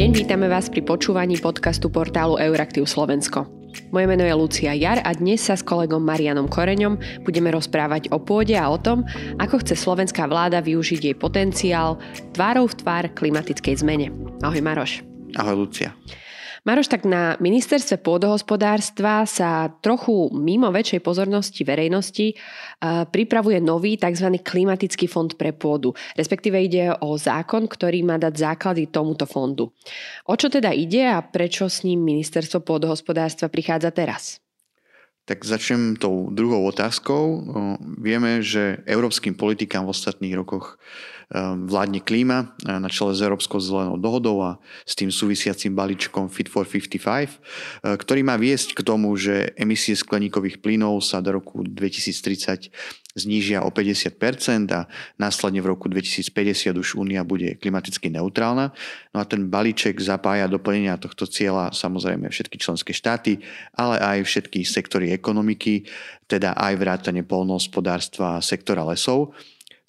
deň, vítame vás pri počúvaní podcastu portálu Euraktiv Slovensko. Moje meno je Lucia Jar a dnes sa s kolegom Marianom Koreňom budeme rozprávať o pôde a o tom, ako chce slovenská vláda využiť jej potenciál tvárou v tvár klimatickej zmene. Ahoj Maroš. Ahoj Lucia. Maroš, tak na ministerstve pôdohospodárstva sa trochu mimo väčšej pozornosti verejnosti uh, pripravuje nový tzv. klimatický fond pre pôdu. Respektíve ide o zákon, ktorý má dať základy tomuto fondu. O čo teda ide a prečo s ním ministerstvo pôdohospodárstva prichádza teraz? Tak začnem tou druhou otázkou. Vieme, že európskym politikám v ostatných rokoch Ehm, vládne klíma eh, na čele s Európskou zelenou dohodou a s tým súvisiacím balíčkom Fit for 55, eh, ktorý má viesť k tomu, že emisie skleníkových plynov sa do roku 2030 znížia o 50% a následne v roku 2050 už Únia bude klimaticky neutrálna. No a ten balíček zapája doplnenia tohto cieľa samozrejme všetky členské štáty, ale aj všetky sektory ekonomiky, teda aj vrátane polnohospodárstva a sektora lesov.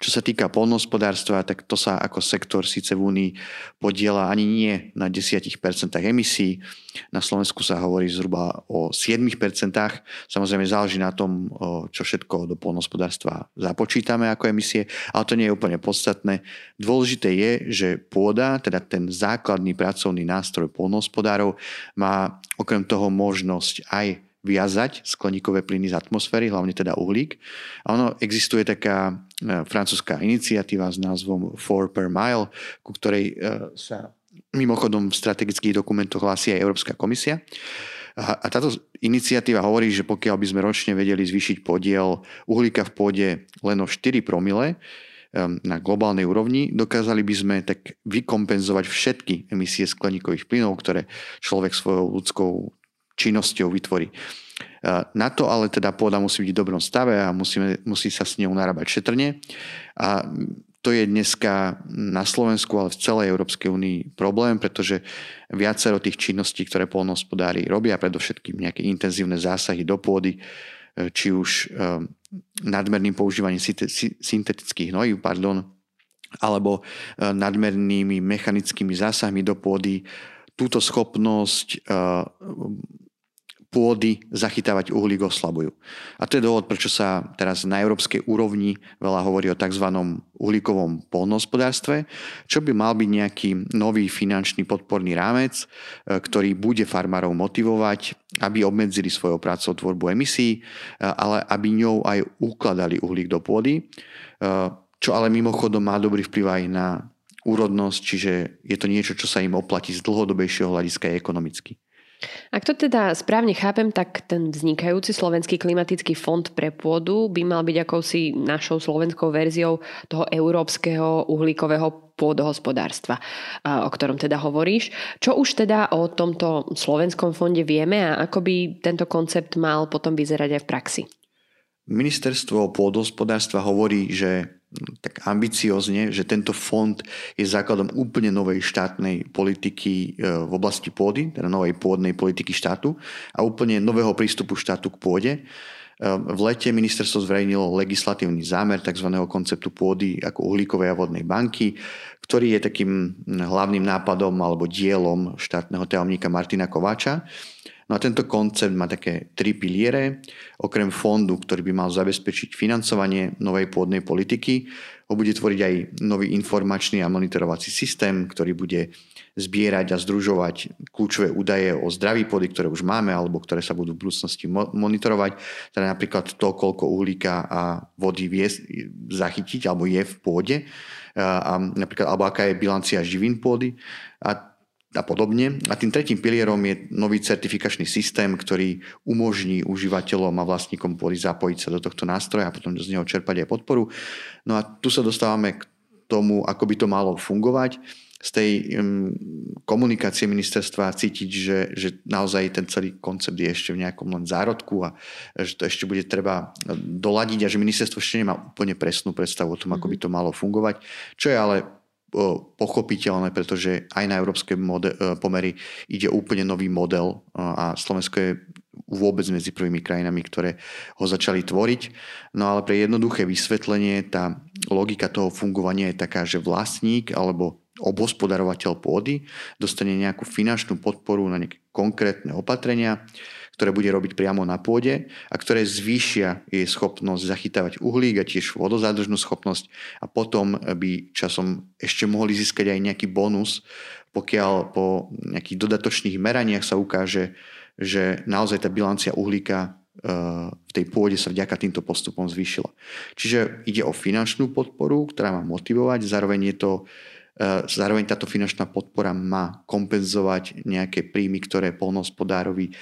Čo sa týka polnohospodárstva, tak to sa ako sektor síce v Únii podiela ani nie na 10% emisí. Na Slovensku sa hovorí zhruba o 7%. Samozrejme záleží na tom, čo všetko do polnohospodárstva započítame ako emisie, ale to nie je úplne podstatné. Dôležité je, že pôda, teda ten základný pracovný nástroj polnohospodárov, má okrem toho možnosť aj viazať skleníkové plyny z atmosféry, hlavne teda uhlík. A ono existuje taká e, francúzska iniciatíva s názvom 4 per mile, ku ktorej e, sa mimochodom v strategických dokumentoch hlási aj Európska komisia. A táto iniciatíva hovorí, že pokiaľ by sme ročne vedeli zvýšiť podiel uhlíka v pôde len o 4 promile, na globálnej úrovni, dokázali by sme tak vykompenzovať všetky emisie skleníkových plynov, ktoré človek svojou ľudskou činnosťou vytvorí. Na to ale teda pôda musí byť v dobrom stave a musíme, musí sa s ňou narábať šetrne. A to je dneska na Slovensku, ale v celej Európskej únii problém, pretože viacero tých činností, ktoré polnohospodári robia, predovšetkým nejaké intenzívne zásahy do pôdy, e, či už e, nadmerným používaním syntetických hnojív, pardon, alebo e, nadmernými mechanickými zásahmi do pôdy, túto schopnosť pôdy zachytávať uhlík oslabujú. A to je dôvod, prečo sa teraz na európskej úrovni veľa hovorí o tzv. uhlíkovom polnohospodárstve, čo by mal byť nejaký nový finančný podporný rámec, e, ktorý bude farmárov motivovať, aby obmedzili svojou prácou tvorbu emisí, e, ale aby ňou aj ukladali uhlík do pôdy, e, čo ale mimochodom má dobrý vplyv aj na úrodnosť, čiže je to niečo, čo sa im oplatí z dlhodobejšieho hľadiska ekonomicky. Ak to teda správne chápem, tak ten vznikajúci slovenský klimatický fond pre pôdu by mal byť akousi našou slovenskou verziou toho európskeho uhlíkového pôdohospodárstva, o ktorom teda hovoríš. Čo už teda o tomto slovenskom fonde vieme a ako by tento koncept mal potom vyzerať aj v praxi? Ministerstvo pôdohospodárstva hovorí, že tak ambiciozne, že tento fond je základom úplne novej štátnej politiky e, v oblasti pôdy, teda novej pôdnej politiky štátu a úplne nového prístupu štátu k pôde. E, v lete ministerstvo zverejnilo legislatívny zámer tzv. konceptu pôdy ako uhlíkovej a vodnej banky, ktorý je takým hlavným nápadom alebo dielom štátneho tajomníka Martina Kováča. No a tento koncept má také tri piliere. Okrem fondu, ktorý by mal zabezpečiť financovanie novej pôdnej politiky, ho bude tvoriť aj nový informačný a monitorovací systém, ktorý bude zbierať a združovať kľúčové údaje o zdraví pôdy, ktoré už máme alebo ktoré sa budú v budúcnosti monitorovať. Teda napríklad to, koľko uhlíka a vody vie zachytiť alebo je v pôde a napríklad, alebo aká je bilancia živín pôdy. A a podobne. A tým tretím pilierom je nový certifikačný systém, ktorý umožní užívateľom a vlastníkom pôdy zapojiť sa do tohto nástroja a potom z neho čerpať aj podporu. No a tu sa dostávame k tomu, ako by to malo fungovať. Z tej um, komunikácie ministerstva cítiť, že, že naozaj ten celý koncept je ešte v nejakom len zárodku a že to ešte bude treba doladiť a že ministerstvo ešte nemá úplne presnú predstavu o tom, ako by to malo fungovať. Čo je ale pochopiteľné, pretože aj na európske mode, e, pomery ide úplne nový model e, a Slovensko je vôbec medzi prvými krajinami, ktoré ho začali tvoriť. No ale pre jednoduché vysvetlenie tá logika toho fungovania je taká, že vlastník alebo obhospodarovateľ pôdy dostane nejakú finančnú podporu na nejaké konkrétne opatrenia, ktoré bude robiť priamo na pôde a ktoré zvýšia jej schopnosť zachytávať uhlík a tiež vodozádržnú schopnosť a potom by časom ešte mohli získať aj nejaký bonus, pokiaľ po nejakých dodatočných meraniach sa ukáže, že naozaj tá bilancia uhlíka v tej pôde sa vďaka týmto postupom zvýšila. Čiže ide o finančnú podporu, ktorá má motivovať, zároveň je to e, Zároveň táto finančná podpora má kompenzovať nejaké príjmy, ktoré polnohospodárovi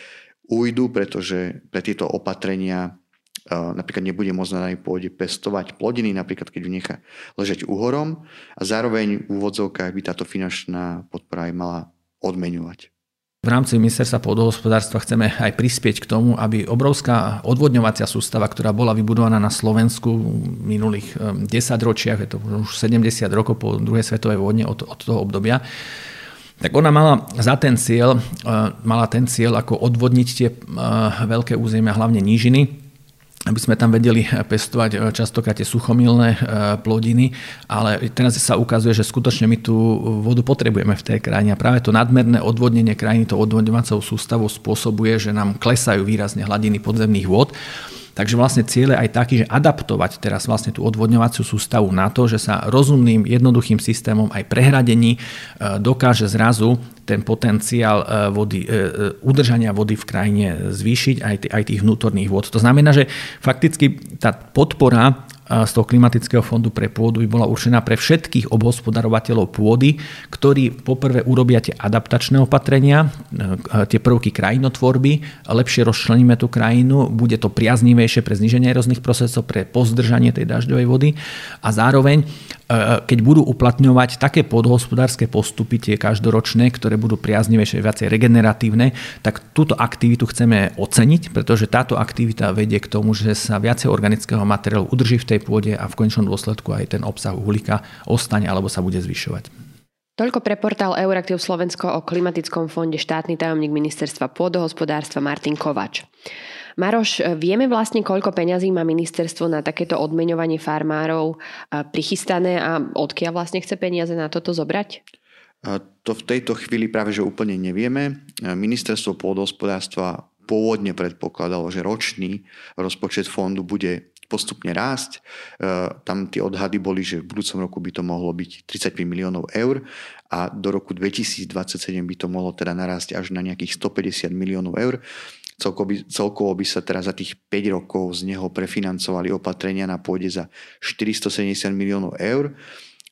ujdu, pretože pre tieto opatrenia e, napríklad nebude môcť na danej pôde pestovať plodiny, napríklad keď ju nechá ležať uhorom a zároveň v úvodzovkách by táto finančná podpora aj mala odmeňovať. V rámci ministerstva pôdohospodárstva chceme aj prispieť k tomu, aby obrovská odvodňovacia sústava, ktorá bola vybudovaná na Slovensku v minulých 10 ročiach, je to už 70 rokov po druhej svetovej vojne od, od toho obdobia, tak ona mala za ten cieľ, e, mala ten cieľ ako odvodniť tie e, veľké územia, hlavne nížiny, aby sme tam vedeli pestovať eh, častokrát tie suchomilné plodiny, ale teraz sa ukazuje, že skutočne my tú vodu potrebujeme v tej krajine. A práve to nadmerné odvodnenie krajiny to odvodňovacou sústavou spôsobuje, že nám klesajú výrazne hladiny podzemných vôd Takže vlastne cieľ je aj taký, že adaptovať teraz vlastne tú odvodňovaciu sústavu na to, že sa rozumným, jednoduchým systémom aj prehradení e, dokáže zrazu ten potenciál e, vody, e, udržania vody v krajine zvýšiť, aj, tých vnútorných vod. To znamená, že fakticky tá podpora z toho klimatického fondu pre pôdu by bola určená pre všetkých obhospodarovateľov pôdy, ktorí poprvé urobia tie adaptačné opatrenia, e, tie prvky krajinotvorby, lepšie rozčleníme tú krajinu, bude to priaznivejšie pre zniženie erozných procesov, pre pozdržanie tej dažďovej vody a zároveň E, keď budú uplatňovať také podhospodárske postupy, tie každoročné, ktoré budú priaznivejšie, viacej regeneratívne, tak túto aktivitu chceme oceniť, pretože táto aktivita vedie k tomu, že sa viacej organického materiálu udrží v tej pôde a v konečnom dôsledku aj ten obsah uhlíka ostane alebo sa bude zvyšovať. Toľko pre portál Euraktiv Slovensko o klimatickom fonde štátny tajomník ministerstva pôdohospodárstva Martin Kovač. Maroš, vieme vlastne, koľko peňazí má ministerstvo na takéto odmeňovanie farmárov prichystané a odkiaľ vlastne chce peniaze na toto zobrať? To v tejto chvíli práve že úplne nevieme. Ministerstvo pôdohospodárstva pôvodne predpokladalo, že ročný rozpočet fondu bude postupne rásť. Tam tie odhady boli, že v budúcom roku by to mohlo byť 35 miliónov eur a do roku 2027 by to mohlo teda narásť až na nejakých 150 miliónov eur. Celkovo by, celkovo by sa teraz za tých 5 rokov z neho prefinancovali opatrenia na pôde za 470 miliónov eur,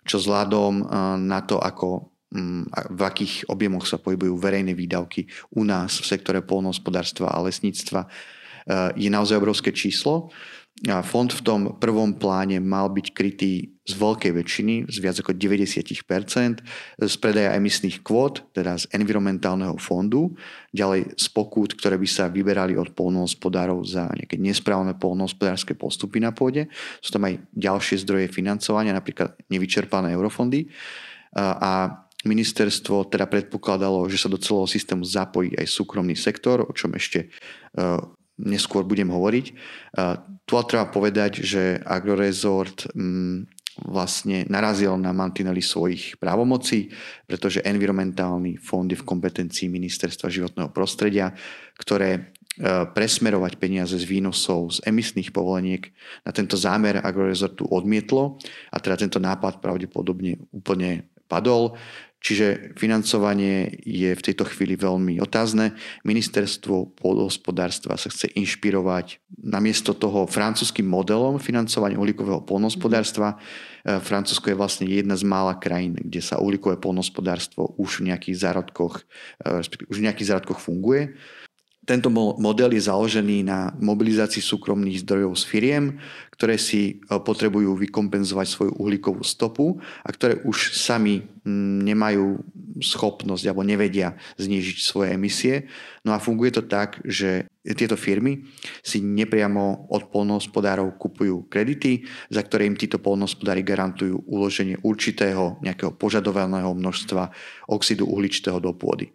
čo vzhľadom eh, na to, ako mm, v akých objemoch sa pohybujú verejné výdavky u nás v sektore polnohospodárstva a lesníctva, eh, je naozaj obrovské číslo. Fond v tom prvom pláne mal byť krytý z veľkej väčšiny, z viac ako 90% z predaja emisných kvót, teda z environmentálneho fondu, ďalej z pokút, ktoré by sa vyberali od polnohospodárov za nejaké nesprávne polnohospodárske postupy na pôde. Sú tam aj ďalšie zdroje financovania, napríklad nevyčerpané eurofondy. A ministerstvo teda predpokladalo, že sa do celého systému zapojí aj súkromný sektor, o čom ešte neskôr budem hovoriť. Tu treba povedať, že Agrorezort mm, vlastne narazil na mantinely svojich právomocí, pretože environmentálny fond je v kompetencii Ministerstva životného prostredia, ktoré e, presmerovať peniaze z výnosov z emisných povoleniek na tento zámer Agrorezortu odmietlo a teda tento nápad pravdepodobne úplne padol. Čiže financovanie je v tejto chvíli veľmi otázne. Ministerstvo pôdohospodárstva sa chce inšpirovať namiesto toho francúzským modelom financovania uhlíkového polnohospodárstva. E, Francúzsko je vlastne jedna z mála krajín, kde sa uhlíkové polnohospodárstvo už v nejakých zárodkoch, e, už v nejakých zárodkoch funguje. Tento model je založený na mobilizácii súkromných zdrojov z firiem, ktoré si e, potrebujú vykompenzovať svoju uhlíkovú stopu a ktoré už sami nemajú schopnosť alebo nevedia znížiť svoje emisie. No a funguje to tak, že tieto firmy si nepriamo od polnohospodárov kupujú kredity, za ktoré im títo polnohospodári garantujú uloženie určitého nejakého požadovaného množstva oxidu uhličitého do pôdy.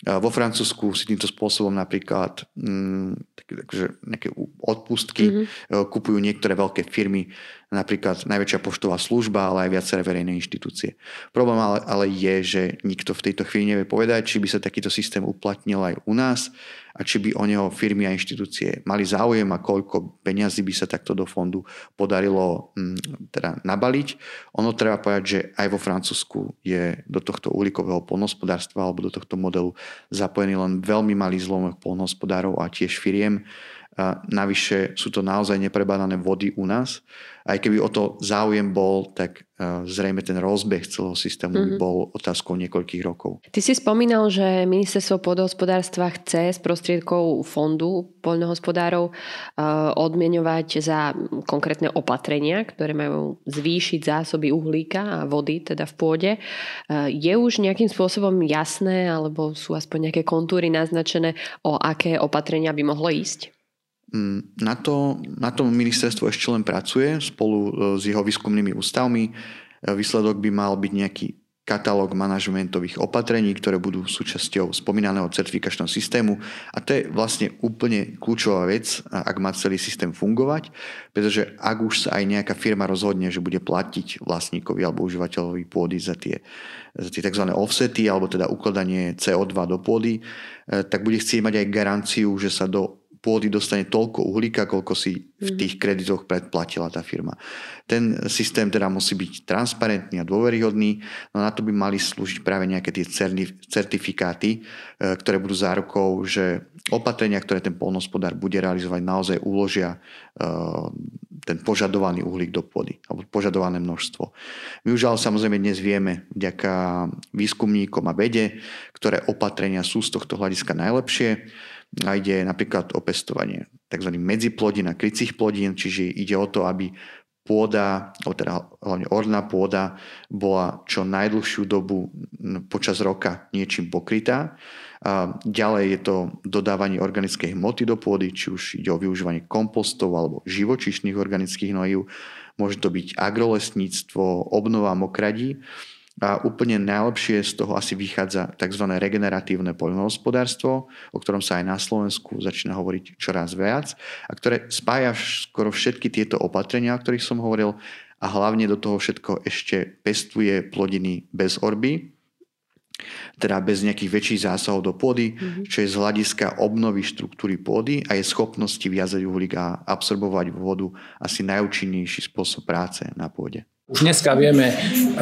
Vo Francúzsku si týmto spôsobom napríklad mm, takže nejaké odpustky, mm-hmm. kupujú niektoré veľké firmy, napríklad najväčšia poštová služba, ale aj viaceré verejné inštitúcie. Problém ale, ale je, že nikto v tejto chvíli nevie povedať, či by sa takýto systém uplatnil aj u nás a či by o neho firmy a inštitúcie mali záujem a koľko peňazí by sa takto do fondu podarilo mm, teda nabaliť. Ono treba povedať, že aj vo Francúzsku je do tohto uhlíkového polnospodárstva alebo do tohto modelu zapojený len veľmi malý zlomok polnospodárov a tiež firiem. A navyše sú to naozaj neprebádané vody u nás. Aj keby o to záujem bol, tak e, zrejme ten rozbeh celého systému mm-hmm. mhm. bol otázkou niekoľkých rokov. Ty si spomínal, že ministerstvo podhospodárstva chce z prostriedkov fondu poľnohospodárov e, odmienovať za konkrétne opatrenia, ktoré majú zvýšiť zásoby uhlíka a vody teda v pôde. E, je už nejakým spôsobom jasné, alebo sú aspoň nejaké kontúry naznačené, o aké opatrenia by mohlo ísť? Mm, na, to, na tom ministerstvo ešte len pracuje spolu e, s jeho výskumnými ústavmi. E, výsledok by mal byť nejaký katalóg manažmentových opatrení, ktoré budú súčasťou spomínaného certifikačného systému. A to je vlastne úplne kľúčová vec, ak má celý systém fungovať, pretože ak už sa aj nejaká firma rozhodne, že bude platiť vlastníkovi alebo užívateľovi pôdy za tie, za tie tzv. offsety alebo teda ukladanie CO2 do pôdy, e, tak bude chcieť mať aj garanciu, že sa do pôdy dostane toľko uhlíka, koľko si v mhm. tých kreditoch predplatila tá firma. Ten systém teda musí byť transparentný a dôveryhodný, no na to by mali slúžiť práve nejaké tie certifikáty, e, ktoré budú zárukou, že opatrenia, ktoré ten polnospodár bude realizovať, naozaj uložia e, ten požadovaný uhlík do pôdy, alebo požadované množstvo. My už ale samozrejme dnes vieme, vďaka výskumníkom a vede, ktoré opatrenia sú z tohto hľadiska najlepšie a ide napríklad o pestovanie tzv. medziplodín a krycích plodín, čiže ide o to, aby pôda, alebo teda hlavne orná pôda, bola čo najdlhšiu dobu počas roka niečím pokrytá. A ďalej je to dodávanie organickej hmoty do pôdy, či už ide o využívanie kompostov alebo živočíšnych organických hnojív. Môže to byť agrolesníctvo, obnova mokradí. A úplne najlepšie z toho asi vychádza tzv. regeneratívne poľnohospodárstvo, o ktorom sa aj na Slovensku začína hovoriť čoraz viac a ktoré spája skoro všetky tieto opatrenia, o ktorých som hovoril a hlavne do toho všetko ešte pestuje plodiny bez orby, teda bez nejakých väčších zásahov do pôdy, mm-hmm. čo je z hľadiska obnovy štruktúry pôdy a je schopnosti viazať uhlík a absorbovať vodu asi najúčinnejší spôsob práce na pôde. Už dneska vieme,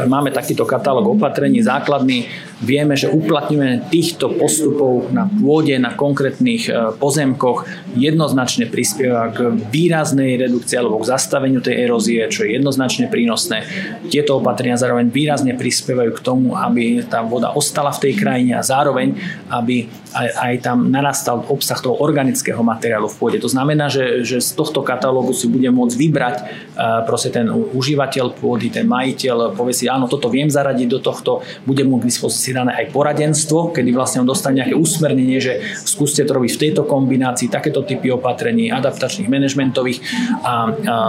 máme takýto katalóg opatrení základný, vieme, že uplatňujeme týchto postupov na pôde, na konkrétnych e, pozemkoch jednoznačne prispieva k výraznej redukcii alebo k zastaveniu tej erózie, čo je jednoznačne prínosné. Tieto opatrenia zároveň výrazne prispievajú k tomu, aby tá voda ostala v tej krajine a zároveň, aby aj, aj tam narastal obsah toho organického materiálu v pôde. To znamená, že, že z tohto katalógu si bude môcť vybrať uh, proste ten užívateľ pôdy, ten majiteľ povie si, áno, toto viem zaradiť do tohto, bude mu k dispozícii dané aj poradenstvo, kedy vlastne on dostane nejaké usmernenie, že skúste to robiť v tejto kombinácii, takéto typy opatrení, adaptačných manažmentových a, a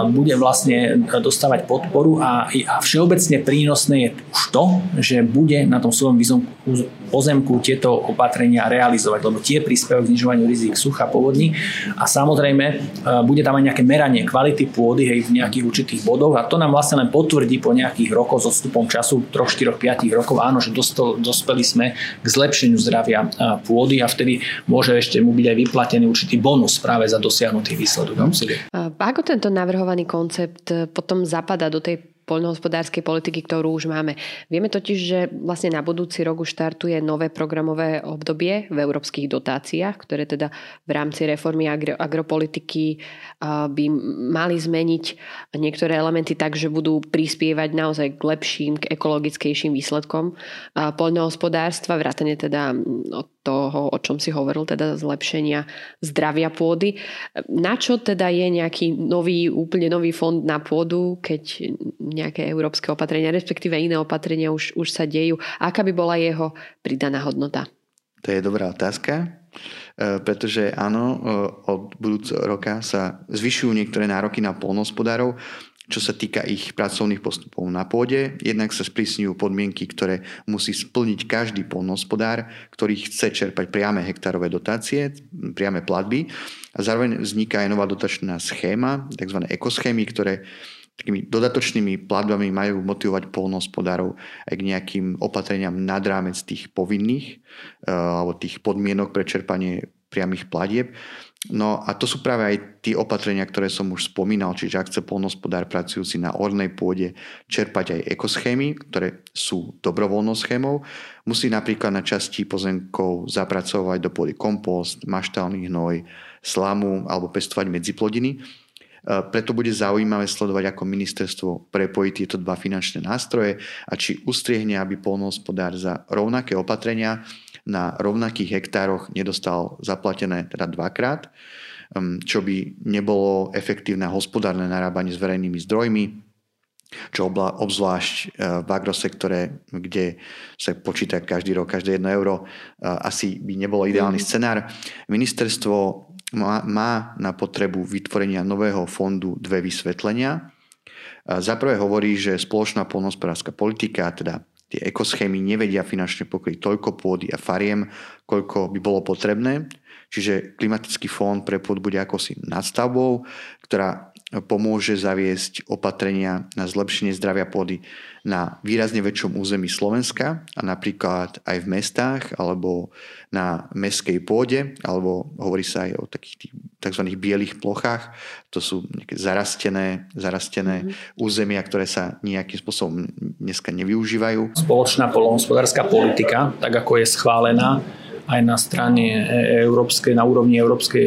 bude vlastne dostávať podporu a, a všeobecne prínosné je už to, že bude na tom svojom pozemku tieto opatrenia realizovať, lebo tie prispievajú k znižovaniu rizik sucha, povodní a samozrejme e, bude tam aj nejaké meranie kvality pôdy hej, v nejakých určitých bodoch a to nám vlastne len potvrdí po nejakých rokoch s odstupom času 3, 4, 5 rokov, áno, že dostal, dospeli sme k zlepšeniu zdravia e, pôdy a vtedy môže ešte mu byť aj vyplatený určitý bonus práve za dosiahnutý výsledok. Ako tento navrhovaný koncept potom zapadá do tej poľnohospodárskej politiky, ktorú už máme. Vieme totiž, že vlastne na budúci rok už štartuje nové programové obdobie v európskych dotáciách, ktoré teda v rámci reformy agro, agropolitiky by mali zmeniť niektoré elementy tak, že budú prispievať naozaj k lepším, k ekologickejším výsledkom poľnohospodárstva, vrátane teda toho, o čom si hovoril, teda zlepšenia zdravia pôdy. Na čo teda je nejaký nový, úplne nový fond na pôdu, keď nejaké európske opatrenia, respektíve iné opatrenia už, už sa dejú? Aká by bola jeho pridaná hodnota? To je dobrá otázka, e, pretože áno, e, od budúceho roka sa zvyšujú niektoré nároky na polnospodárov, čo sa týka ich pracovných postupov na pôde. Jednak sa sprísňujú podmienky, ktoré musí splniť každý polnohospodár, ktorý chce čerpať priame hektárové dotácie, priame platby. A zároveň vzniká aj nová dotačná schéma, tzv. ekoschémy, ktoré takými dodatočnými platbami majú motivovať polnohospodárov aj k nejakým opatreniam nad rámec tých povinných eh, alebo tých podmienok pre čerpanie priamých platieb. No a to sú práve aj tie opatrenia, ktoré som už spomínal, čiže ak chce polnospodár pracujúci na ornej pôde čerpať aj ekoschémy, ktoré sú dobrovoľnou schémou, musí napríklad na časti pozemkov zapracovať do pôdy kompost, maštálny hnoj, slamu alebo pestovať medziplodiny. E, preto bude zaujímavé sledovať, ako ministerstvo prepojí tieto dva finančné nástroje a či ustriehne, aby polnohospodár za rovnaké opatrenia na rovnakých hektároch nedostal zaplatené teda dvakrát, um, čo by nebolo efektívne hospodárne narábanie s verejnými zdrojmi, čo obzvlášť uh, v agrosektore, kde sa počíta každý rok, každé jedno euro, uh, asi by nebolo ideálny mm. scenár. Ministerstvo má, má na potrebu vytvorenia nového fondu dve vysvetlenia. Za prvé hovorí, že spoločná polnospodárska politika, teda tie ekoschémy nevedia finančne pokryť toľko pôdy a fariem, koľko by bolo potrebné. Čiže klimatický fond pre pôd bude akosi nadstavbou, ktorá pomôže zaviesť opatrenia na zlepšenie zdravia pôdy na výrazne väčšom území Slovenska a napríklad aj v mestách alebo na meskej pôde, alebo hovorí sa aj o takých tých tzv. bielých plochách. To sú nejaké zarastené, zarastené mm-hmm. územia, ktoré sa nejakým spôsobom dneska nevyužívajú. Spoločná polnohospodárska politika, tak ako je schválená aj na strane Európskej, na úrovni Európskej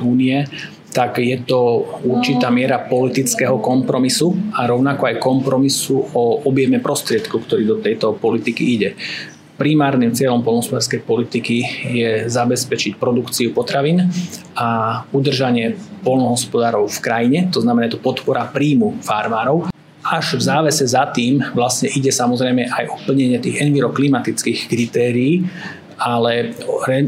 únie, tak je to určitá miera politického kompromisu a rovnako aj kompromisu o objeme prostriedkov, ktorý do tejto politiky ide. Primárnym cieľom polnospodárskej politiky je zabezpečiť produkciu potravín a udržanie polnohospodárov v krajine, to znamená to podpora príjmu farmárov. Až v závese za tým vlastne ide samozrejme aj o plnenie tých enviroklimatických kritérií, ale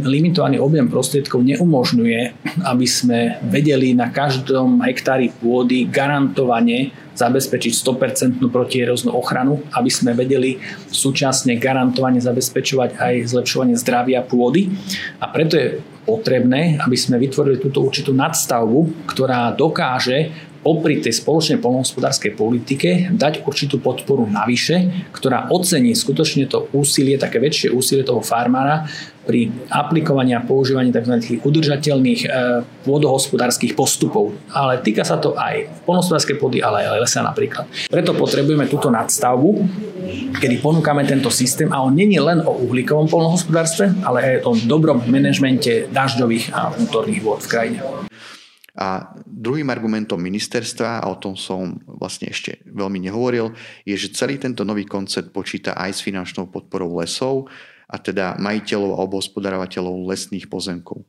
limitovaný objem prostriedkov neumožňuje, aby sme vedeli na každom hektári pôdy garantovane zabezpečiť 100% protieróznu ochranu, aby sme vedeli súčasne garantovane zabezpečovať aj zlepšovanie zdravia pôdy. A preto je potrebné, aby sme vytvorili túto určitú nadstavbu, ktorá dokáže popri tej spoločnej polnohospodárskej politike dať určitú podporu navyše, ktorá ocení skutočne to úsilie, také väčšie úsilie toho farmára pri aplikovaní a používaní tzv. udržateľných e, pôdohospodárskych postupov. Ale týka sa to aj polnohospodárskej pôdy, ale aj lesa napríklad. Preto potrebujeme túto nadstavbu, kedy ponúkame tento systém a on není len o uhlíkovom polnohospodárstve, ale aj o dobrom manažmente dažďových a vnútorných vôd v krajine. A druhým argumentom ministerstva, a o tom som vlastne ešte veľmi nehovoril, je, že celý tento nový koncept počíta aj s finančnou podporou lesov, a teda majiteľov alebo hospodárovateľov lesných pozemkov.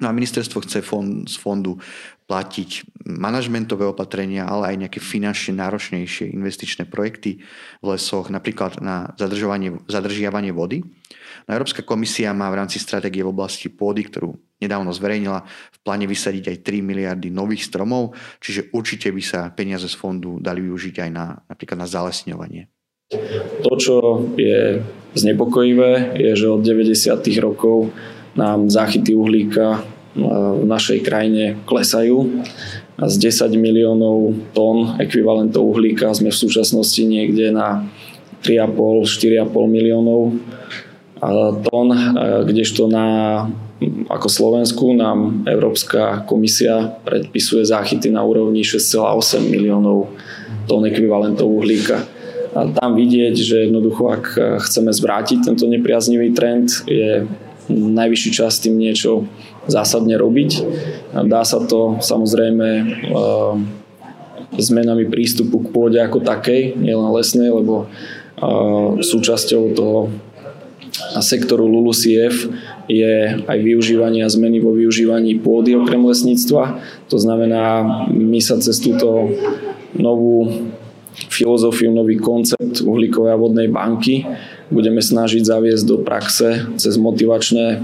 No a ministerstvo chce fond, z fondu platiť manažmentové opatrenia, ale aj nejaké finančne náročnejšie investičné projekty v lesoch, napríklad na zadržiavanie vody. No, Európska komisia má v rámci stratégie v oblasti pôdy, ktorú nedávno zverejnila, v pláne vysadiť aj 3 miliardy nových stromov, čiže určite by sa peniaze z fondu dali využiť aj na, napríklad na zalesňovanie. To, čo je znepokojivé, je, že od 90. rokov nám záchyty uhlíka v našej krajine klesajú. A z 10 miliónov tón ekvivalentov uhlíka sme v súčasnosti niekde na 3,5-4,5 miliónov tón, kdežto na ako Slovensku nám Európska komisia predpisuje záchyty na úrovni 6,8 miliónov tón ekvivalentov uhlíka. A tam vidieť, že jednoducho, ak chceme zvrátiť tento nepriaznivý trend, je najvyšší čas tým niečo zásadne robiť. Dá sa to samozrejme zmenami prístupu k pôde ako takej, nielen lesnej, lebo súčasťou toho sektoru LULUCF je aj využívanie a zmeny vo využívaní pôdy okrem lesníctva. To znamená, my sa cez túto novú filozofiu, nový koncept uhlíkovej a vodnej banky budeme snažiť zaviesť do praxe cez motivačné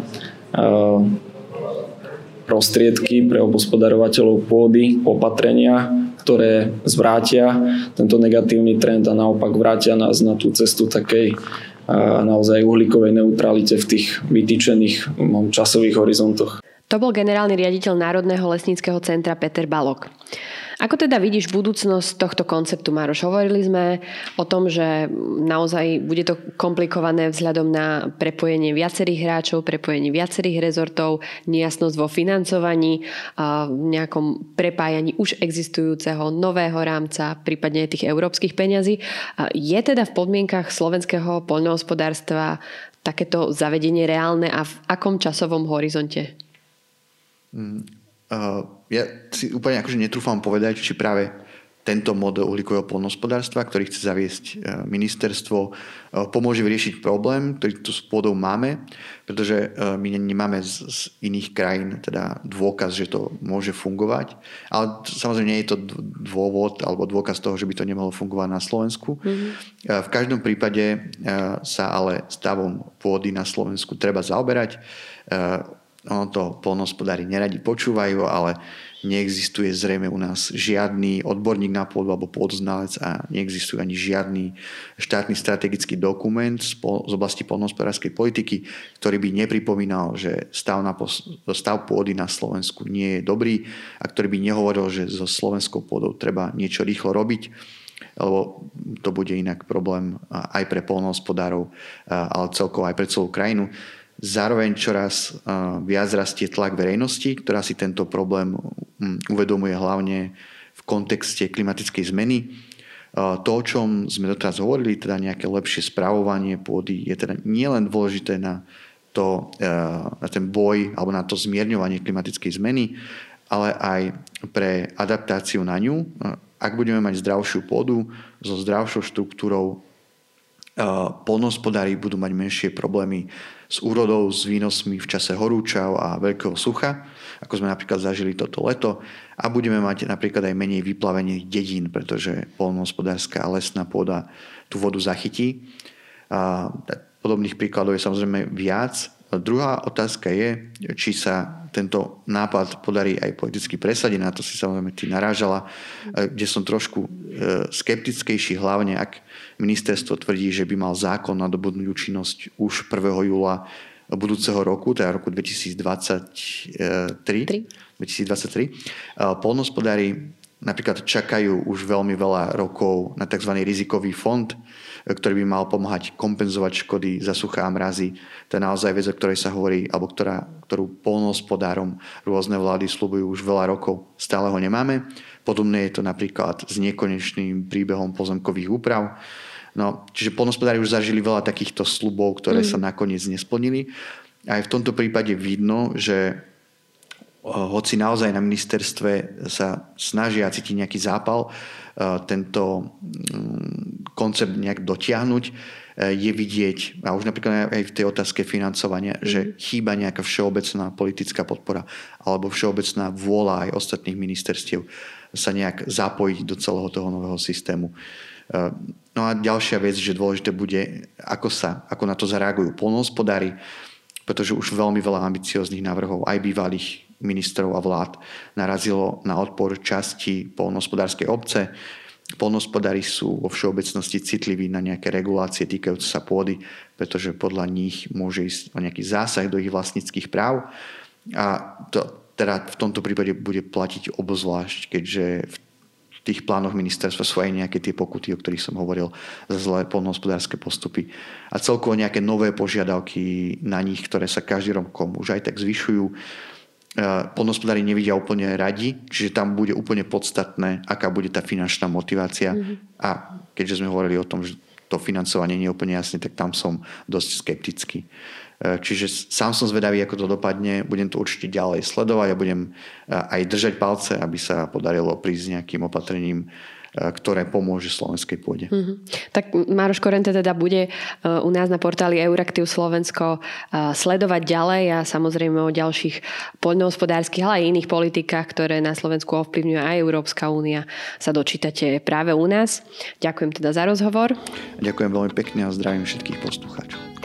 prostriedky pre obospodarovateľov pôdy, opatrenia, ktoré zvrátia tento negatívny trend a naopak vrátia nás na tú cestu takej naozaj uhlíkovej neutralite v tých vytýčených časových horizontoch. To bol generálny riaditeľ Národného lesníckého centra Peter Balok. Ako teda vidíš budúcnosť tohto konceptu, Mároš? Hovorili sme o tom, že naozaj bude to komplikované vzhľadom na prepojenie viacerých hráčov, prepojenie viacerých rezortov, nejasnosť vo financovaní, v nejakom prepájaní už existujúceho nového rámca, prípadne tých európskych peňazí. Je teda v podmienkach slovenského poľnohospodárstva takéto zavedenie reálne a v akom časovom horizonte? Mm, uh ja si úplne akože netrúfam povedať, či práve tento model uhlíkového polnospodárstva, ktorý chce zaviesť e, ministerstvo, e, pomôže vyriešiť problém, ktorý tu s pôdou máme, pretože e, my nemáme z, z iných krajín teda dôkaz, že to môže fungovať. Ale samozrejme nie je to dôvod alebo dôkaz toho, že by to nemohlo fungovať na Slovensku. Mm-hmm. V každom prípade sa ale stavom pôdy na Slovensku treba zaoberať ono to polnospodári neradi počúvajú, ale neexistuje zrejme u nás žiadny odborník na pôdu alebo pôdoznalec a neexistuje ani žiadny štátny strategický dokument z oblasti polnospodárskej politiky, ktorý by nepripomínal, že stav, na, stav pôdy na Slovensku nie je dobrý a ktorý by nehovoril, že so slovenskou pôdou treba niečo rýchlo robiť lebo to bude inak problém aj pre polnohospodárov, ale celkovo aj pre celú krajinu. Zároveň čoraz viac rastie tlak verejnosti, ktorá si tento problém uvedomuje hlavne v kontexte klimatickej zmeny. To, o čom sme doteraz hovorili, teda nejaké lepšie správovanie pôdy, je teda nielen dôležité na, to, na ten boj alebo na to zmierňovanie klimatickej zmeny, ale aj pre adaptáciu na ňu. Ak budeme mať zdravšiu pôdu so zdravšou štruktúrou, polnospodári budú mať menšie problémy s úrodou, s výnosmi v čase horúčav a veľkého sucha, ako sme napríklad zažili toto leto. A budeme mať napríklad aj menej vyplavených dedín, pretože polnohospodárska a lesná pôda tú vodu zachytí. A podobných príkladov je samozrejme viac. Druhá otázka je, či sa tento nápad podarí aj politicky presadiť. Na to si samozrejme ty narážala, kde som trošku e, skeptickejší, hlavne ak Ministerstvo tvrdí, že by mal zákon nadobudnúť účinnosť už 1. júla budúceho roku, teda roku 2023. 2023. Polnospodári napríklad čakajú už veľmi veľa rokov na tzv. rizikový fond, ktorý by mal pomáhať kompenzovať škody za suchá a mrazy. To je naozaj vec, o ktorej sa hovorí, alebo ktorá, ktorú polnohospodárom rôzne vlády slubujú už veľa rokov. Stále ho nemáme. Podobné je to napríklad s nekonečným príbehom pozemkových úprav. No, čiže polnospodári už zažili veľa takýchto slubov, ktoré mm. sa nakoniec nesplnili. Aj v tomto prípade vidno, že hoci naozaj na ministerstve sa snažia cítiť nejaký zápal, tento mm, koncept nejak dotiahnuť, je vidieť, a už napríklad aj v tej otázke financovania, mm. že chýba nejaká všeobecná politická podpora alebo všeobecná vôľa aj ostatných ministerstiev sa nejak zapojiť do celého toho nového systému. No a ďalšia vec, že dôležité bude, ako, sa, ako na to zareagujú polnohospodári, pretože už veľmi veľa ambicióznych návrhov aj bývalých ministrov a vlád narazilo na odpor časti polnohospodárskej obce. Polnohospodári sú vo všeobecnosti citliví na nejaké regulácie týkajúce sa pôdy, pretože podľa nich môže ísť o nejaký zásah do ich vlastníckých práv. A to teda v tomto prípade bude platiť obzvlášť, keďže v tých plánoch ministerstva sú aj nejaké tie pokuty, o ktorých som hovoril, za zlé polnohospodárske postupy. A celkovo nejaké nové požiadavky na nich, ktoré sa každý rokom už aj tak zvyšujú polnospodári nevidia úplne radi, čiže tam bude úplne podstatné, aká bude tá finančná motivácia. Mm-hmm. A keďže sme hovorili o tom, že to financovanie nie je úplne jasné, tak tam som dosť skeptický. E, čiže sám som zvedavý, ako to dopadne. Budem to určite ďalej sledovať a budem e, aj držať palce, aby sa podarilo prísť nejakým opatrením E, ktoré pomôže slovenskej pôde. Mm-hmm. Tak Mároš Korente teda bude e, u nás na portáli Euraktiv Slovensko e, sledovať ďalej a samozrejme o ďalších poľnohospodárskych, ale aj iných politikách, ktoré na Slovensku ovplyvňuje aj Európska únia, sa dočítate práve u nás. Ďakujem teda za rozhovor. Ďakujem veľmi pekne a zdravím všetkých poslucháčov.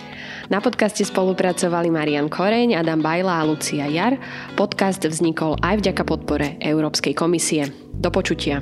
Na podcaste spolupracovali Marian Koreň, Adam Bajla a Lucia Jar. Podcast vznikol aj vďaka podpore Európskej komisie. Do počutia.